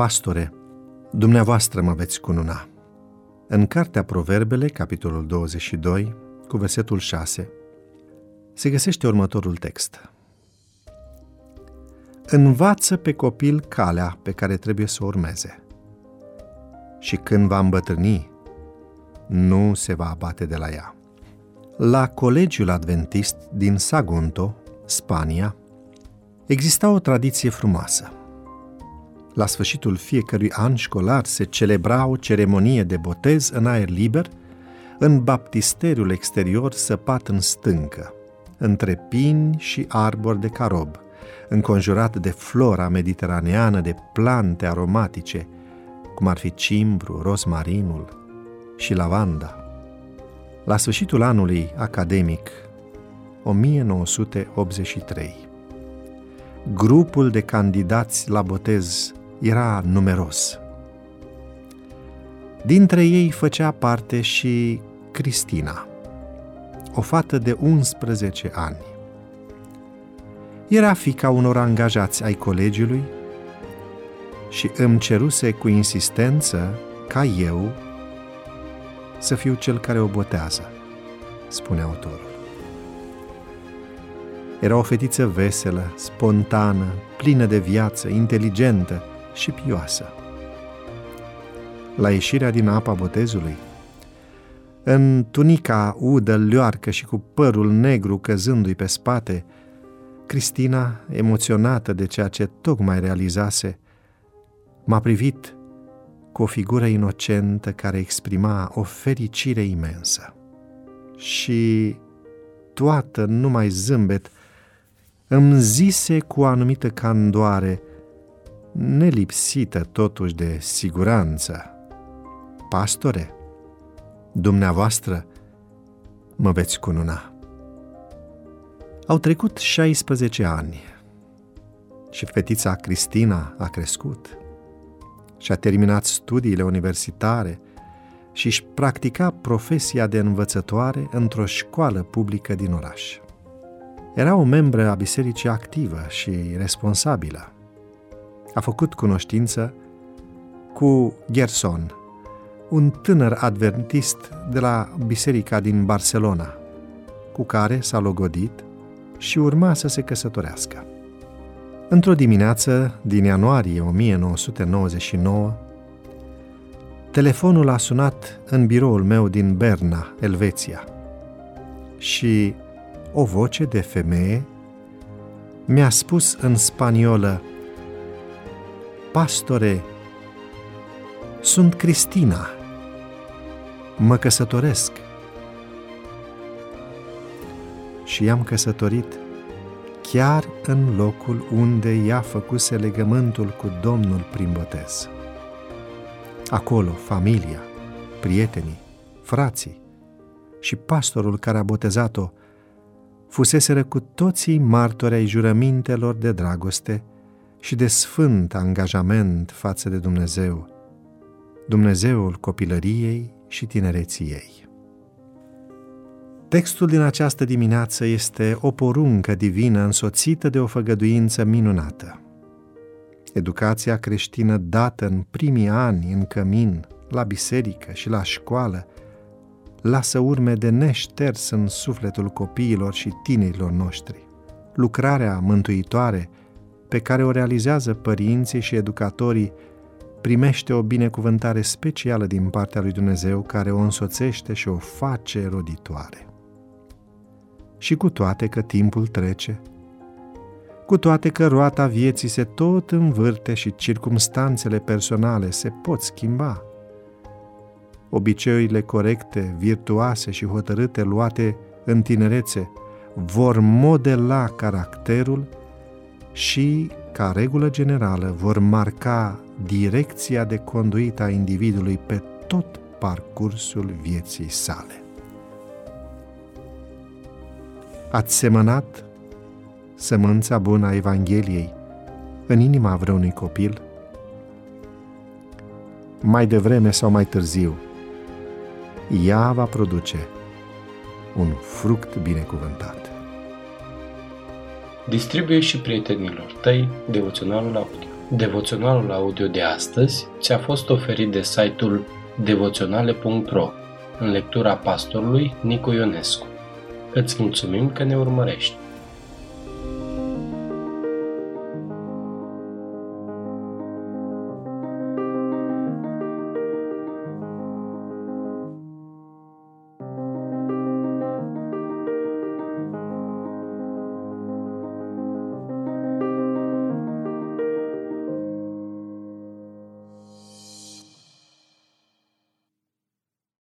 Pastore, dumneavoastră mă veți cununa. În Cartea Proverbele, capitolul 22, cu versetul 6, se găsește următorul text. Învață pe copil calea pe care trebuie să o urmeze. Și când va îmbătrâni, nu se va abate de la ea. La Colegiul Adventist din Sagunto, Spania, exista o tradiție frumoasă – la sfârșitul fiecărui an școlar se celebra o ceremonie de botez în aer liber, în baptisteriul exterior săpat în stâncă, între pini și arbori de carob, înconjurat de flora mediteraneană de plante aromatice, cum ar fi cimbru, rosmarinul și lavanda. La sfârșitul anului academic 1983, grupul de candidați la botez era numeros. Dintre ei făcea parte și Cristina, o fată de 11 ani. Era fica unor angajați ai colegiului și îmi ceruse cu insistență ca eu să fiu cel care o botează, spune autorul. Era o fetiță veselă, spontană, plină de viață, inteligentă, și pioasă. La ieșirea din apa botezului, în tunica udă lioarcă și cu părul negru căzându-i pe spate, Cristina, emoționată de ceea ce tocmai realizase, m-a privit cu o figură inocentă care exprima o fericire imensă. Și toată numai zâmbet îmi zise cu o anumită candoare – nelipsită totuși de siguranță. Pastore, dumneavoastră mă veți cununa. Au trecut 16 ani și fetița Cristina a crescut și a terminat studiile universitare și își practica profesia de învățătoare într-o școală publică din oraș. Era o membră a bisericii activă și responsabilă a făcut cunoștință cu Gerson, un tânăr adventist de la biserica din Barcelona, cu care s-a logodit și urma să se căsătorească. Într-o dimineață din ianuarie 1999, telefonul a sunat în biroul meu din Berna, Elveția, și o voce de femeie mi-a spus în spaniolă Pastore, sunt Cristina. Mă căsătoresc. Și i-am căsătorit chiar în locul unde ea făcuse legământul cu Domnul prin botez. Acolo, familia, prietenii, frații și pastorul care a botezat-o fuseseră cu toții martori ai jurămintelor de dragoste și de sfânt angajament față de Dumnezeu, Dumnezeul copilăriei și tinereții ei. Textul din această dimineață este o poruncă divină însoțită de o făgăduință minunată. Educația creștină dată în primii ani în cămin, la biserică și la școală, lasă urme de neșters în sufletul copiilor și tinerilor noștri. Lucrarea mântuitoare pe care o realizează părinții și educatorii primește o binecuvântare specială din partea lui Dumnezeu care o însoțește și o face roditoare. Și cu toate că timpul trece, cu toate că roata vieții se tot învârte și circumstanțele personale se pot schimba, obiceiurile corecte, virtuoase și hotărâte luate în tinerețe vor modela caracterul și, ca regulă generală, vor marca direcția de conduită a individului pe tot parcursul vieții sale. Ați semănat sămânța bună a Evangheliei în inima vreunui copil? Mai devreme sau mai târziu, ea va produce un fruct binecuvântat. Distribuie și prietenilor tăi devoționalul audio. Devoționalul audio de astăzi ți-a fost oferit de site-ul devoționale.ro în lectura pastorului Nicu Ionescu. Îți mulțumim că ne urmărești!